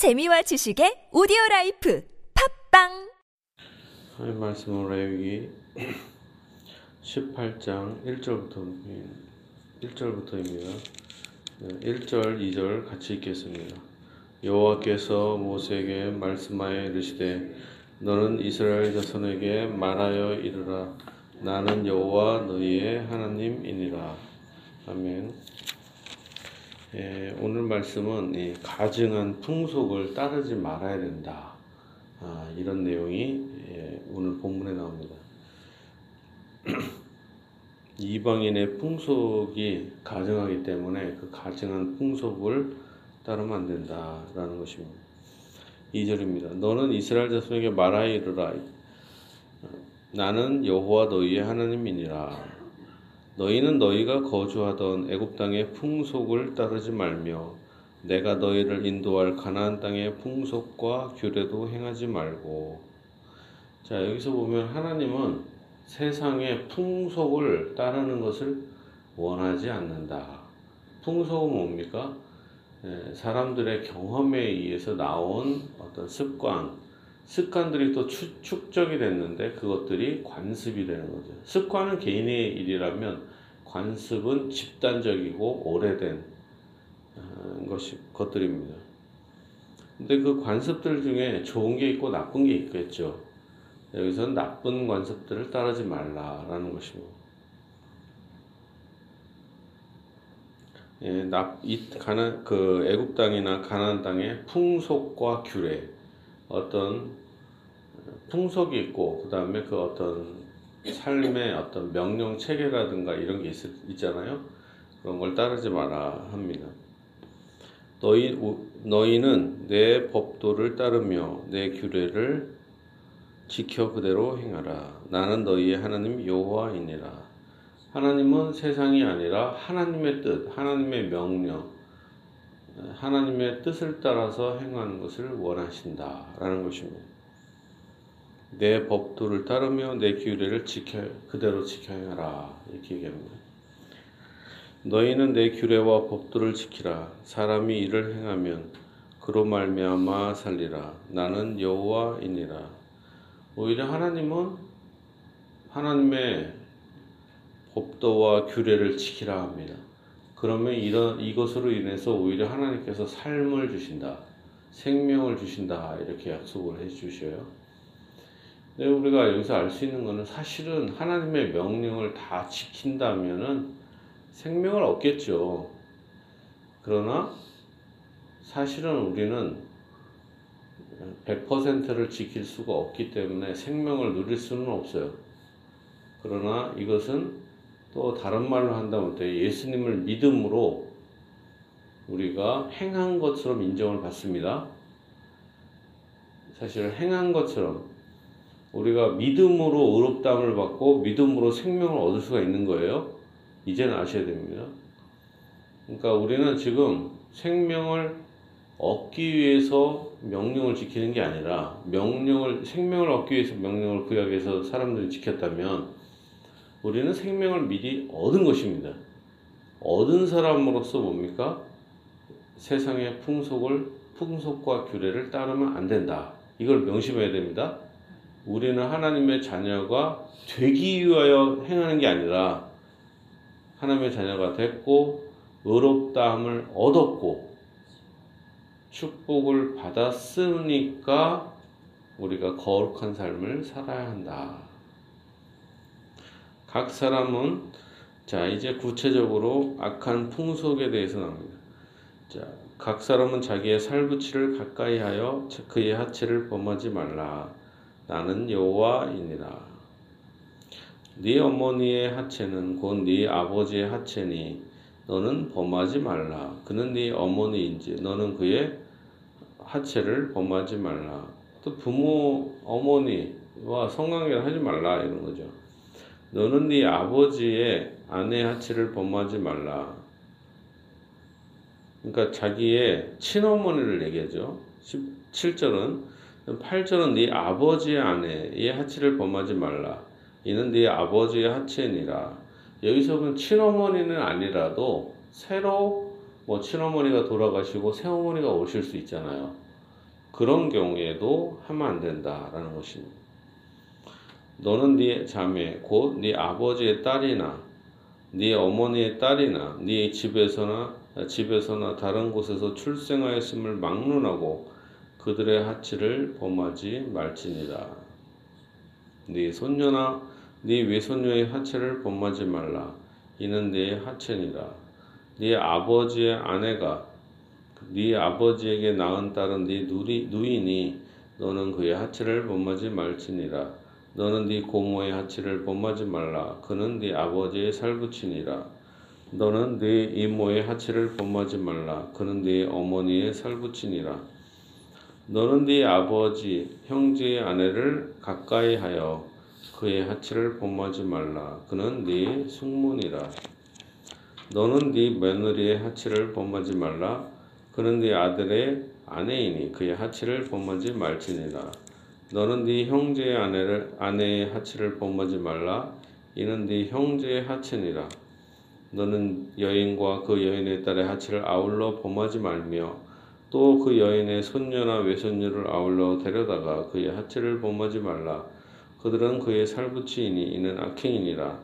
재미와 지식의 오디오 라이프 팟빵 하나님 말씀은 레위기 18장 1절부터 1절부터입니다. 1절, 2절 같이 읽겠습니다. 여호와께서 모세에게 말씀하여 이르시되 너는 이스라엘 자손에게 말하여 이르라 나는 여호와 너희의 하나님이니라. 아멘. 예, 오늘 말씀은 이 가증한 풍속을 따르지 말아야 된다. 아, 이런 내용이 예, 오늘 본문에 나옵니다. 이방인의 풍속이 가증하기 때문에 그 가증한 풍속을 따르면 안 된다라는 것입니다. 2절입니다. 너는 이스라엘 자손에게 말하여 이르라. 나는 여호와 너희의 하나님이니라. 너희는 너희가 거주하던 애굽 땅의 풍속을 따르지 말며 내가 너희를 인도할 가나안 땅의 풍속과 규례도 행하지 말고 자 여기서 보면 하나님은 세상의 풍속을 따르는 것을 원하지 않는다. 풍속은 뭡니까? 예, 사람들의 경험에 의해서 나온 어떤 습관, 습관들이 또 추, 축적이 됐는데 그것들이 관습이 되는 거죠. 습관은 개인의 일이라면 관습은 집단적이고 오래된 어, 것이 것들입니다. 근데 그 관습들 중에 좋은 게 있고 나쁜 게 있겠죠. 여기서는 나쁜 관습들을 따르지 말라라는 것입니다. 예, 나, 이 가나 그 애굽 땅이나 가나안 땅의 풍속과 규례 어떤 풍속이 있고 그 다음에 그 어떤 삶의 어떤 명령 체계라든가 이런 게 있, 있잖아요. 그런 걸 따르지 마라 합니다. 너희 너희는 내 법도를 따르며 내 규례를 지켜 그대로 행하라. 나는 너희의 하나님 여호와이니라. 하나님은 세상이 아니라 하나님의 뜻, 하나님의 명령, 하나님의 뜻을 따라서 행하는 것을 원하신다라는 것입니다. 내 법도를 따르며 내 규례를 지켜 그대로 지켜야 하라 이렇게 얘기합니다. 너희는 내 규례와 법도를 지키라. 사람이 이를 행하면 그로 말미암아 살리라. 나는 여호와이니라. 오히려 하나님은 하나님의 법도와 규례를 지키라 합니다. 그러면 이런 이것으로 인해서 오히려 하나님께서 삶을 주신다. 생명을 주신다. 이렇게 약속을 해 주셔요. 네, 우리가 여기서 알 수 있는 것은 사실은 하나님의 명령을 다 지킨다면은 생명을 얻겠죠. 그러나 사실은 우리는 100%를 지킬 수가 없기 때문에 생명을 누릴 수는 없어요. 그러나 이것은 또 다른 말로 한다면 예수님을 믿음으로 우리가 행한 것처럼 인정을 받습니다. 사실 행한 것처럼 우리가 믿음으로 의롭다함을 받고 믿음으로 생명을 얻을 수가 있는 거예요. 이제는 아셔야 됩니다. 그러니까 우리는 지금 생명을 얻기 위해서 명령을 지키는 게 아니라 명령을 생명을 얻기 위해서 명령을 구약에서 사람들이 지켰다면 우리는 생명을 미리 얻은 것입니다. 얻은 사람으로서 뭡니까? 세상의 풍속을 풍속과 규례를 따르면 안 된다. 이걸 명심해야 됩니다. 우리는 하나님의 자녀가 되기 위하여 행하는 게 아니라 하나님의 자녀가 됐고 의롭다함을 얻었고 축복을 받았으니까 우리가 거룩한 삶을 살아야 한다. 각 사람은 자 이제 구체적으로 악한 풍속에 대해서 나옵니다. 자, 각 사람은 자기의 살부치를 가까이 하여 그의 하체를 범하지 말라. 나는 여호와이니라. 네 어머니의 하체는 곧 네 아버지의 하체니 너는 범하지 말라. 그는 네 어머니인지 너는 그의 하체를 범하지 말라. 또 부모 어머니와 성관계를 하지 말라 이런 거죠. 너는 네 아버지의 아내 하체를 범하지 말라. 그러니까 자기의 친어머니를 얘기하죠. 17절은 8절은 네 아버지의 아내의 하치를 범하지 말라. 이는 네 아버지의 하치니라. 여기서 보면 친어머니는 아니라도 새로 뭐 친어머니가 돌아가시고 새어머니가 오실 수 있잖아요. 그런 경우에도 하면 안 된다라는 것입니다. 너는 네 자매 곧 네 아버지의 딸이나 네 어머니의 딸이나 네 집에서나 집에서나 다른 곳에서 출생하였음을 막론하고 그들의 하치를 범하지 말지니라. 네 손녀나 네 외손녀의 하체를 범하지 말라. 이는 네 하체니라. 네 아버지의 아내가 네 아버지에게 낳은 딸은 네 누리, 누이니 너는 그의 하체를 범하지 말지니라. 너는 네 고모의 하체를 범하지 말라. 그는 네 아버지의 살부친이라. 너는 네 이모의 하체를 범하지 말라. 그는 네 어머니의 살부친이라. 너는 네 아버지 형제의 아내를 가까이 하여 그의 하체를 범하지 말라. 그는 네 숙문이라. 너는 네 며느리의 하체를 범하지 말라. 그는 네 아들의 아내이니 그의 하체를 범하지 말지니라. 너는 네 형제의 아내를 아내의 하체를 범하지 말라. 이는 네 형제의 하체니라. 너는 여인과 그 여인의 딸의 하체를 아울러 범하지 말며 또 그 여인의 손녀나 외손녀를 아울러 데려다가 그의 하체를 범하지 말라. 그들은 그의 살부치이니 이는 악행이니라.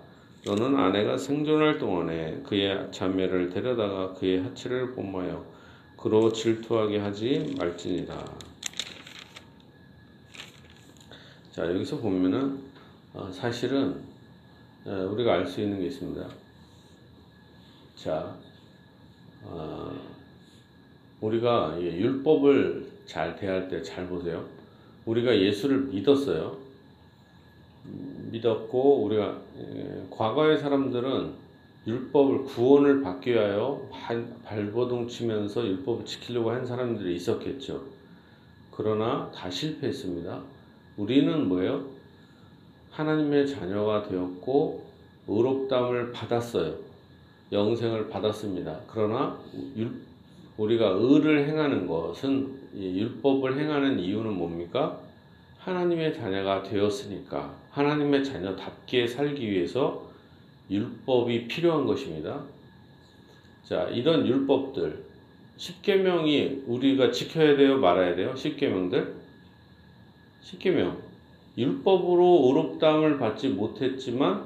너는 아내가 생존할 동안에 그의 자매를 데려다가 그의 하체를 범하여 그로 질투하게 하지 말지니라. 자 여기서 보면은 어, 사실은 어, 우리가 알 수 있는 게 있습니다. 자 어, 우리가 율법을 잘 대할 때 잘 보세요. 우리가 예수를 믿었어요. 믿었고 우리가 과거의 사람들은 율법을 구원을 받기 위하여 발버둥 치면서 율법을 지키려고 한 사람들이 있었겠죠. 그러나 다 실패했습니다. 우리는 뭐예요? 하나님의 자녀가 되었고 의롭담을 받았어요. 영생을 받았습니다. 그러나 우리가 의를 행하는 것은 율법을 행하는 이유는 뭡니까? 하나님의 자녀가 되었으니까 하나님의 자녀답게 살기 위해서 율법이 필요한 것입니다. 자, 이런 율법들 10계명이 우리가 지켜야 돼요, 말아야 돼요? 10계명들? 10계명. 율법으로 의롭담을 받지 못했지만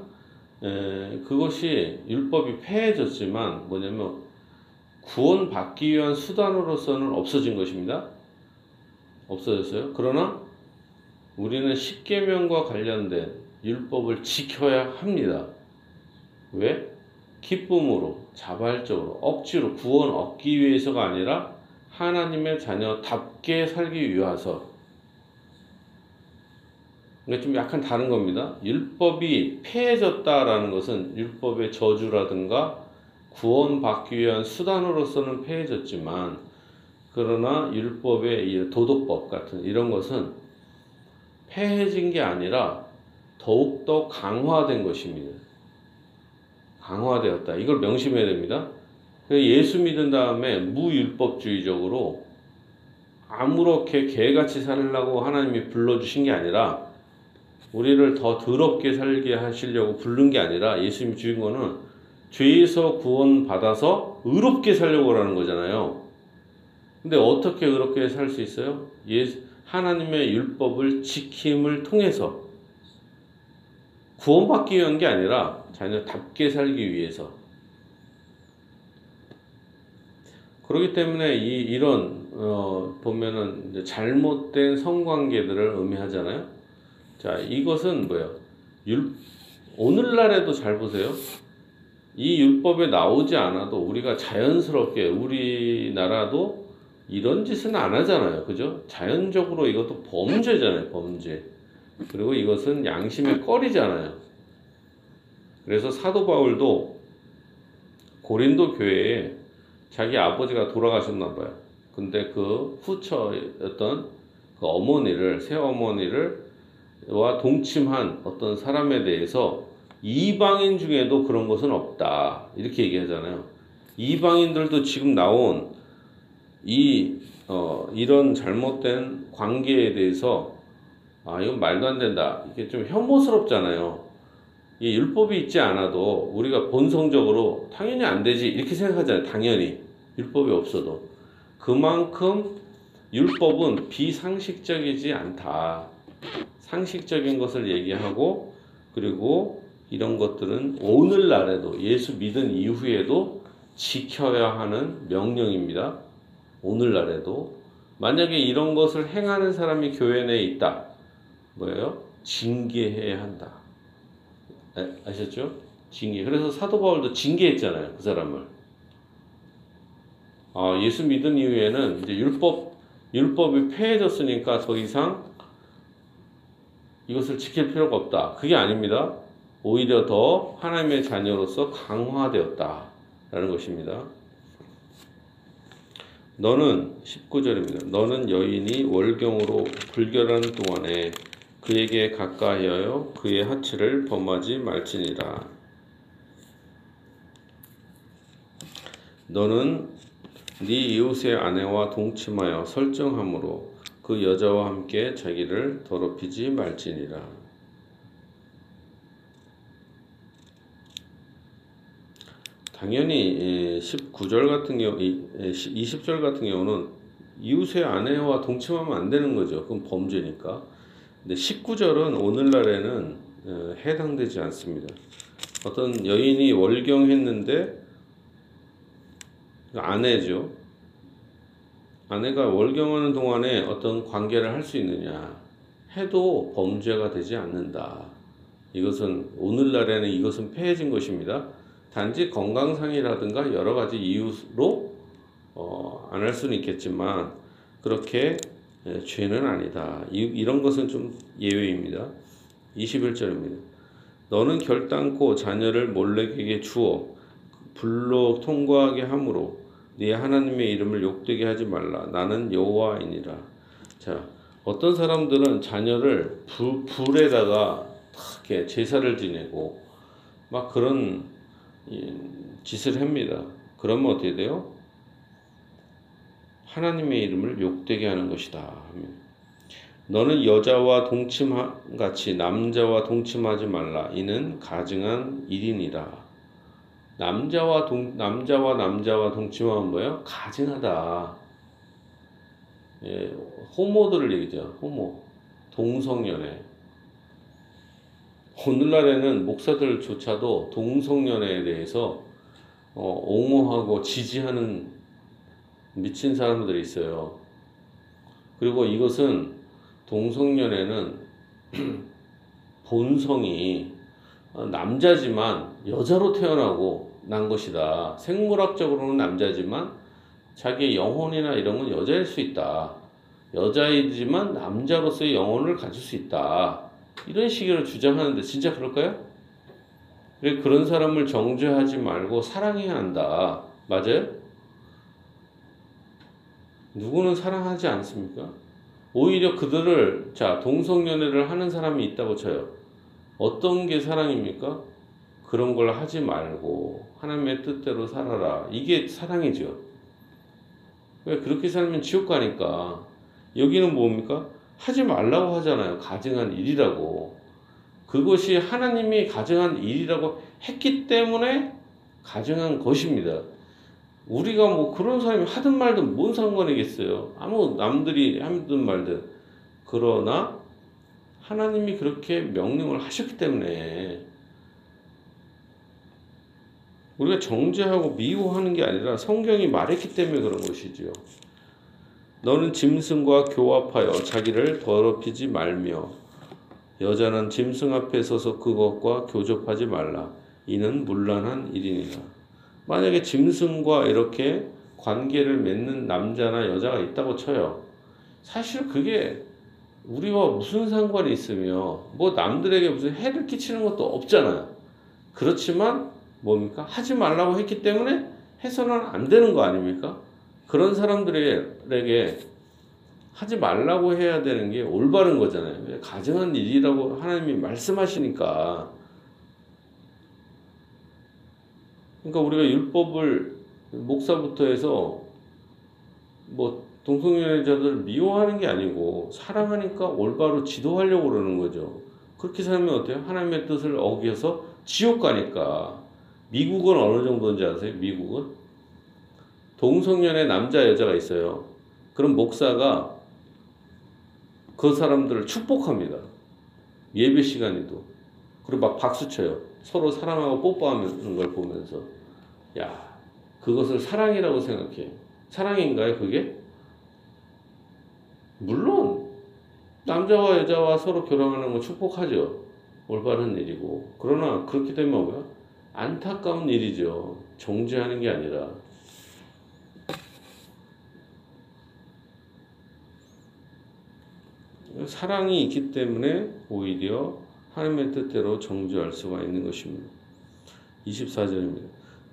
에, 그것이 율법이 폐해졌지만 뭐냐면 구원받기 위한 수단으로서는 없어진 것입니다. 없어졌어요. 그러나 우리는 십계명과 관련된 율법을 지켜야 합니다. 왜? 기쁨으로, 자발적으로, 억지로 구원 얻기 위해서가 아니라 하나님의 자녀답게 살기 위해서. 그러니까 좀 약간 다른 겁니다. 율법이 폐해졌다라는 것은 율법의 저주라든가 구원받기 위한 수단으로서는 폐해졌지만, 그러나 율법의 도덕법 같은 이런 것은 폐해진 게 아니라 더욱더 강화된 것입니다. 강화되었다. 이걸 명심해야 됩니다. 그 예수 믿은 다음에 무율법주의적으로 아무렇게 개같이 살라고 하나님이 불러주신 게 아니라 우리를 더 더럽게 살게 하시려고 부른 게 아니라 예수님이 주인 거는 죄에서 구원받아서 의롭게 살려고 하는 거잖아요. 근데 어떻게 의롭게 살 수 있어요? 예수, 하나님의 율법을 지킴을 통해서 구원받기 위한 게 아니라 자녀답게 살기 위해서 그렇기 때문에 이, 이런 어, 보면은 잘못된 성관계들을 의미하잖아요. 자 이것은 뭐예요? 율, 오늘날에도 잘 보세요. 이 율법에 나오지 않아도 우리가 자연스럽게 우리나라도 이런 짓은 안 하잖아요. 그죠? 자연적으로 이것도 범죄잖아요. 범죄. 그리고 이것은 양심의 꺼리잖아요. 그래서 사도 바울도 고린도 교회에 자기 아버지가 돌아가셨나 봐요. 근데 그 후처였던 그 어머니를, 새 어머니를 와 동침한 어떤 사람에 대해서 이방인 중에도 그런 것은 없다. 이렇게 얘기하잖아요. 이방인들도 지금 나온 이, 어, 이런 잘못된 관계에 대해서, 아, 이건 말도 안 된다. 이게 좀 혐오스럽잖아요. 이 율법이 있지 않아도 우리가 본성적으로 당연히 안 되지. 이렇게 생각하잖아요. 당연히. 율법이 없어도. 그만큼 율법은 비상식적이지 않다. 상식적인 것을 얘기하고 그리고 이런 것들은 오늘날에도 예수 믿은 이후에도 지켜야 하는 명령입니다. 오늘날에도 만약에 이런 것을 행하는 사람이 교회 내에 있다. 뭐예요? 징계해야 한다. 아, 아셨죠? 징계. 그래서 사도 바울도 징계했잖아요. 그 사람을. 아, 예수 믿은 이후에는 이제 율법 율법이 폐해졌으니까 더 이상 이것을 지킬 필요가 없다. 그게 아닙니다. 오히려 더 하나님의 자녀로서 강화되었다라는 것입니다. 너는 19절입니다. 너는 여인이 월경으로 불결한 동안에 그에게 가까이하여 그의 하치를 범하지 말지니라. 너는 네 이웃의 아내와 동침하여 설정함으로 그 여자와 함께 자기를 더럽히지 말지니라. 당연히 19절 같은 경우, 20절 같은 경우는 이웃의 아내와 동침하면 안 되는 거죠. 그건 범죄니까. 근데 19절은 오늘날에는 어, 해당되지 않습니다. 어떤 여인이 월경했는데 아내죠. 아내가 월경하는 동안에 어떤 관계를 할 수 있느냐 해도 범죄가 되지 않는다. 이것은 오늘날에는 이것은 폐해진 것입니다. 단지 건강상이라든가 여러 가지 이유로 어, 안 할 수는 있겠지만 그렇게 예, 죄는 아니다. 이, 이런 것은 좀 예외입니다. 21절입니다. 너는 결단코 자녀를 몰래에게 주어 불로 통과하게 함으로 네 하나님의 이름을 욕되게 하지 말라. 나는 여호와이니라. 자, 어떤 사람들은 자녀를 불, 불에다가 이렇게 제사를 지내고 막 그런 짓을 합니다. 그러면 어떻게 돼요? 하나님의 이름을 욕되게 하는 것이다. 너는 여자와 동침같이 남자와 동침하지 말라. 이는 가증한 일이니라. 남자와 동, 남자와 남자와 동침하면 뭐예요? 가증하다. 예, 호모들을 얘기죠. 호모. 동성연애. 오늘날에는 목사들조차도 동성연애에 대해서 어, 옹호하고 지지하는 미친 사람들이 있어요. 그리고 이것은 동성연애는 본성이 남자지만 여자로 태어나고 난 것이다. 생물학적으로는 남자지만 자기의 영혼이나 이런 건 여자일 수 있다. 여자이지만 남자로서의 영혼을 가질 수 있다. 이런 식으로 주장하는데 진짜 그럴까요? 그런 사람을 정죄하지 말고 사랑해야 한다. 맞아요? 누구는 사랑하지 않습니까? 오히려 그들을, 자, 동성연애를 하는 사람이 있다고 쳐요. 어떤 게 사랑입니까? 그런 걸 하지 말고 하나님의 뜻대로 살아라. 이게 사랑이죠. 왜 그렇게 살면 지옥 가니까. 여기는 뭡니까? 하지 말라고 하잖아요. 가증한 일이라고. 그것이 하나님이 가증한 일이라고 했기 때문에 가증한 것입니다. 우리가 뭐 그런 사람이 하든 말든 뭔 상관이겠어요. 아무 남들이 하든 말든. 그러나 하나님이 그렇게 명령을 하셨기 때문에 우리가 정죄하고 미워하는 게 아니라 성경이 말했기 때문에 그런 것이지요. 너는 짐승과 교합하여 자기를 더럽히지 말며 여자는 짐승 앞에 서서 그것과 교접하지 말라. 이는 문란한 일이니라. 만약에 짐승과 이렇게 관계를 맺는 남자나 여자가 있다고 쳐요. 사실 그게 우리와 무슨 상관이 있으며 뭐 남들에게 무슨 해를 끼치는 것도 없잖아요. 그렇지만 뭡니까? 하지 말라고 했기 때문에 해서는 안 되는 거 아닙니까? 그런 사람들에게 하지 말라고 해야 되는 게 올바른 거잖아요. 가증한 일이라고 하나님이 말씀하시니까. 그러니까 우리가 율법을 목사부터 해서 뭐 동성연애자들을 미워하는 게 아니고 사랑하니까 올바로 지도하려고 그러는 거죠. 그렇게 살면 어때요? 하나님의 뜻을 어겨서 지옥 가니까. 미국은 어느 정도인지 아세요? 미국은? 동성연애 남자 여자가 있어요. 그 그럼 목사가 그 사람들을 축복합니다. 예배 시간에도. 그리고 막 박수 쳐요. 서로 사랑하고 뽀뽀하는 걸 보면서. 야, 그것을 사랑이라고 생각해. 사랑인가요, 그게? 물론, 남자와 여자와 서로 결혼하는 건 축복하죠. 올바른 일이고. 그러나 그렇기 때문에 뭐야? 안타까운 일이죠. 정죄하는 게 아니라. 사랑이 있기 때문에 오히려 하나님의 뜻대로 정죄할 수가 있는 것입니다. 24절입니다.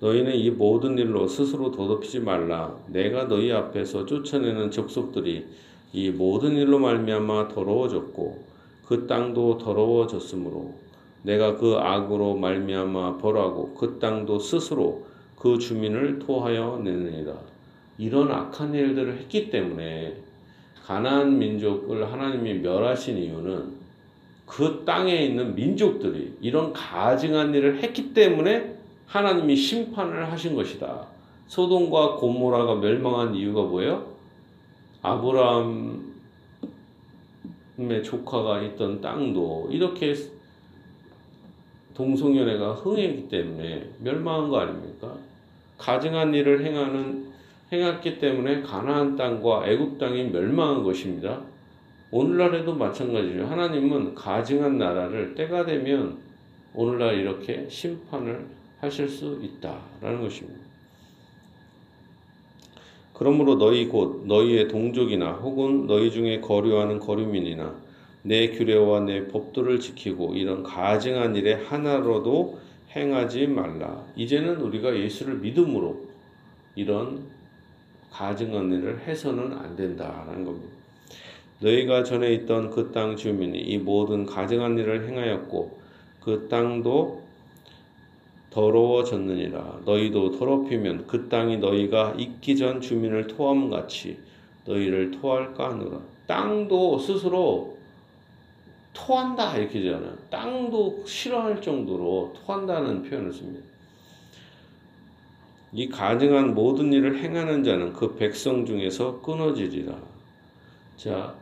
너희는 이 모든 일로 스스로 더럽히지 말라. 내가 너희 앞에서 쫓아내는 적속들이 이 모든 일로 말미암아 더러워졌고 그 땅도 더러워졌으므로 내가 그 악으로 말미암아 벌하고 그 땅도 스스로 그 주민을 토하여 내느니라. 이런 악한 일들을 했기 때문에 가나안 민족을 하나님이 멸하신 이유는 그 땅에 있는 민족들이 이런 가증한 일을 했기 때문에 하나님이 심판을 하신 것이다. 소돔과 고모라가 멸망한 이유가 뭐예요? 아브라함의 조카가 있던 땅도 이렇게 동성연애가 흥했기 때문에 멸망한 거 아닙니까? 가증한 일을 행하는 행했기 때문에 가나안 땅과 애굽 땅이 멸망한 것입니다. 오늘날에도 마찬가지죠. 하나님은 가증한 나라를 때가 되면 오늘날 이렇게 심판을 하실 수 있다라는 것입니다. 그러므로 너희 곧 너희의 동족이나 혹은 너희 중에 거류하는 거류민이나 내 규례와 내 법도를 지키고 이런 가증한 일에 하나로도 행하지 말라. 이제는 우리가 예수를 믿음으로 이런 일을 해서는 안 된다라는 겁니다. 너희가 전에 있던 그 땅 주민이 이 모든 가증한 일을 행하였고 그 땅도 더러워졌느니라. 너희도 더럽히면 그 땅이 너희가 있기 전 주민을 토함 같이 너희를 토할까 하노라. 땅도 스스로 토한다 이렇게 되잖아요. 땅도 싫어할 정도로 토한다는 표현을 씁니다. 이 가증한 모든 일을 행하는 자는 그 백성 중에서 끊어지리라. 자,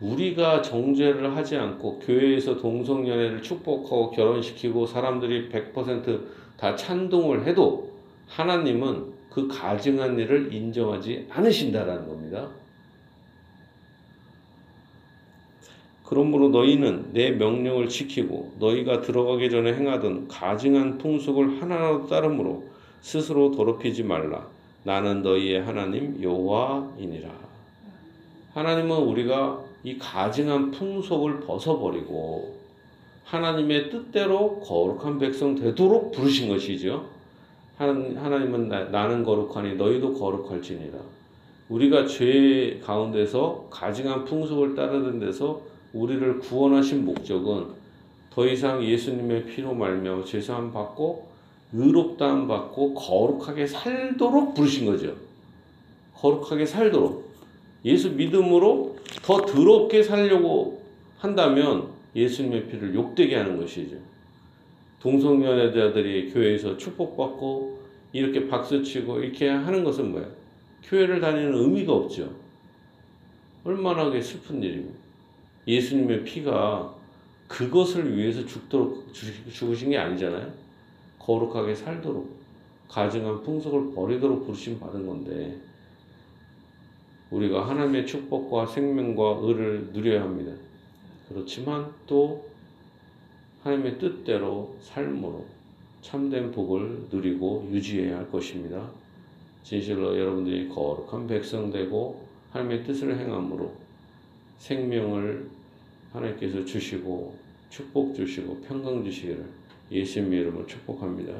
우리가 정죄를 하지 않고 교회에서 동성연애를 축복하고 결혼시키고 사람들이 100%다 찬동을 해도 하나님은 그 가증한 일을 인정하지 않으신다라는 겁니다. 그러므로 너희는 내 명령을 지키고 너희가 들어가기 전에 행하던 가증한 풍속을 하나라도 따름으로 스스로 더럽히지 말라. 나는 너희의 하나님 여호와이니라. 하나님은 우리가 이 가증한 풍속을 벗어버리고 하나님의 뜻대로 거룩한 백성 되도록 부르신 것이죠. 하나님은 나 는 거룩하니 너희도 거룩할지니라. 우리가 죄 가운데서 가증한 풍속을 따르는 데서 우리를 구원하신 목적은 더 이상 예수님의 피로 말미암아 죄사함 받고 의롭다함 받고 거룩하게 살도록 부르신 거죠. 거룩하게 살도록. 예수 믿음으로 더 더럽게 살려고 한다면 예수님의 피를 욕되게 하는 것이죠. 동성연애자들이 교회에서 축복받고 이렇게 박수치고 이렇게 하는 것은 뭐야? 교회를 다니는 의미가 없죠. 얼마나 슬픈 일입니까? 예수님의 피가 그것을 위해서 죽도록 죽으신 게 아니잖아요. 거룩하게 살도록 가증한 풍속을 버리도록 부르심 받은 건데 우리가 하나님의 축복과 생명과 의를 누려야 합니다. 그렇지만 또 하나님의 뜻대로 삶으로 참된 복을 누리고 유지해야 할 것입니다. 진실로 여러분들이 거룩한 백성 되고 하나님의 뜻을 행함으로 생명을 하나님께서 주시고 축복 주시고 평강 주시기를 예수님의 이름으로 축복합니다.